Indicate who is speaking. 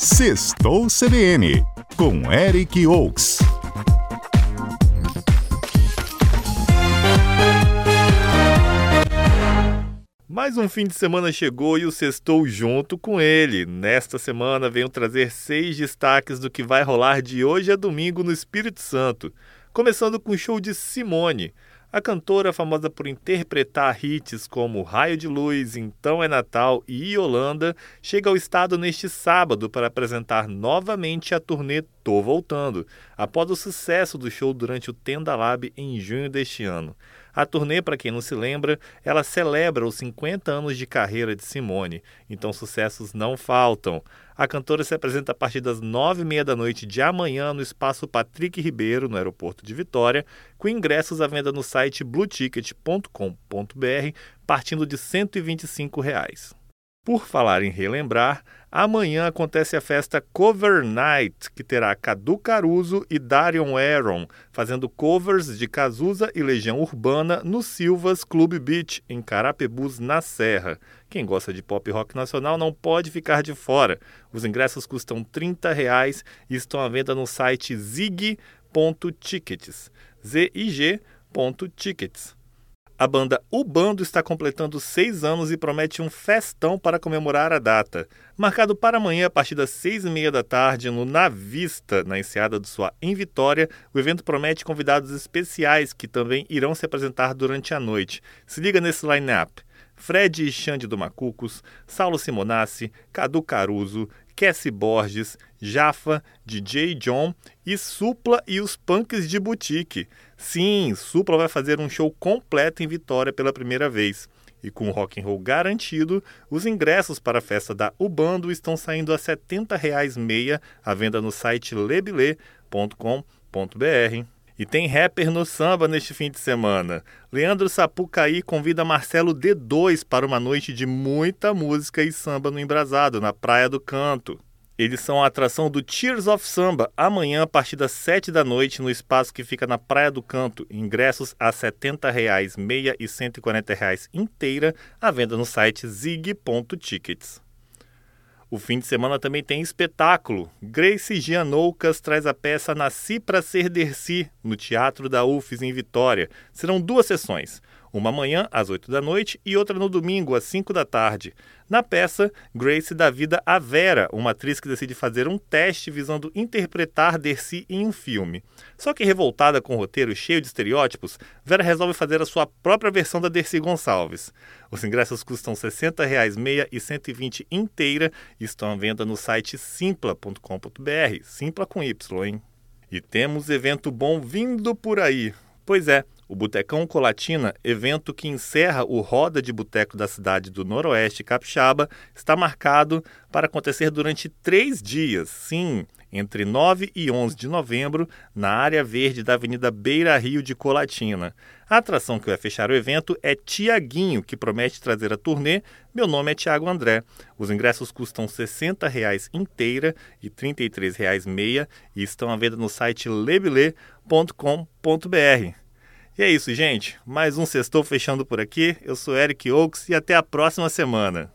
Speaker 1: Sextou CBN, com Eric Oaks.
Speaker 2: Mais um fim de semana chegou e o Sextou junto com ele. Nesta semana venho trazer seis destaques do que vai rolar de hoje a domingo no Espírito Santo. Começando com o show de Simone. A cantora, famosa por interpretar hits como Raio de Luz, Então é Natal e Yolanda, chega ao estado neste sábado para apresentar novamente a turnê Tô Voltando, após o sucesso do show durante o Tenda Lab em junho deste ano. A turnê, para quem não se lembra, ela celebra os 50 anos de carreira de Simone, então sucessos não faltam. A cantora se apresenta a partir das nove e meia da noite de amanhã no Espaço Patrick Ribeiro, no aeroporto de Vitória, com ingressos à venda no site blueticket.com.br, partindo de 125 reais. Por falar em relembrar, amanhã acontece a festa Cover Night, que terá Cadu Caruso e Darion Aaron fazendo covers de Cazuza e Legião Urbana no Silvas Club Beach, em Carapebus, na Serra. Quem gosta de pop rock nacional não pode ficar de fora. Os ingressos custam 30 reais e estão à venda no site zig.tickets. Z-I-G.tickets. A banda O Bando está completando seis anos e promete um festão para comemorar a data. Marcado para amanhã, a partir das seis e meia da tarde, no Na Vista, na enseada do Sua em Vitória, o evento promete convidados especiais que também irão se apresentar durante a noite. Se liga nesse line-up. Fred e Xande do Macucos, Saulo Simonassi, Cadu Caruso, Cassie Borges, Jafa, DJ John e Supla e os Punks de Boutique. Sim, Supla vai fazer um show completo em Vitória pela primeira vez. E com rock and roll garantido, os ingressos para a festa da Ubando estão saindo a 70 reais meia, à venda no site lebilê.com.br. E tem rapper no samba neste fim de semana. Leandro Sapucaí convida Marcelo D2 para uma noite de muita música e samba no Embrasado, na Praia do Canto. Eles são a atração do Tears of Samba, amanhã a partir das 7 da noite, no espaço que fica na Praia do Canto. Ingressos a 70 reais, meia e 140 reais inteira, à venda no site zig.tickets. O fim de semana também tem espetáculo. Grace Gianoucas traz a peça Nasci para Ser Dercy, no Teatro da UFES, em Vitória. Serão duas sessões. Uma amanhã, às 8 da noite, e outra no domingo, às 5 da tarde. Na peça, Grace dá vida a Vera, uma atriz que decide fazer um teste visando interpretar Dercy em um filme. Só que revoltada com o roteiro cheio de estereótipos, Vera resolve fazer a sua própria versão da Dercy Gonçalves. Os ingressos custam 60 reais meia e 120 inteira e estão à venda no site simpla.com.br, simpla com Y, hein? E temos evento bom vindo por aí. Pois é, o Botecão Colatina, evento que encerra o Roda de Boteco da cidade do Noroeste Capixaba, está marcado para acontecer durante três dias. Sim, entre 9 e 11 de novembro, na área verde da Avenida Beira Rio de Colatina. A atração que vai fechar o evento é Tiaguinho, que promete trazer a turnê Meu Nome é Tiago André. Os ingressos custam 60 reais inteira e 33 reais meia e estão à venda no site lebilê.com.br. E é isso, gente. Mais um sextou fechando por aqui. Eu sou Eric Oaks e até a próxima semana.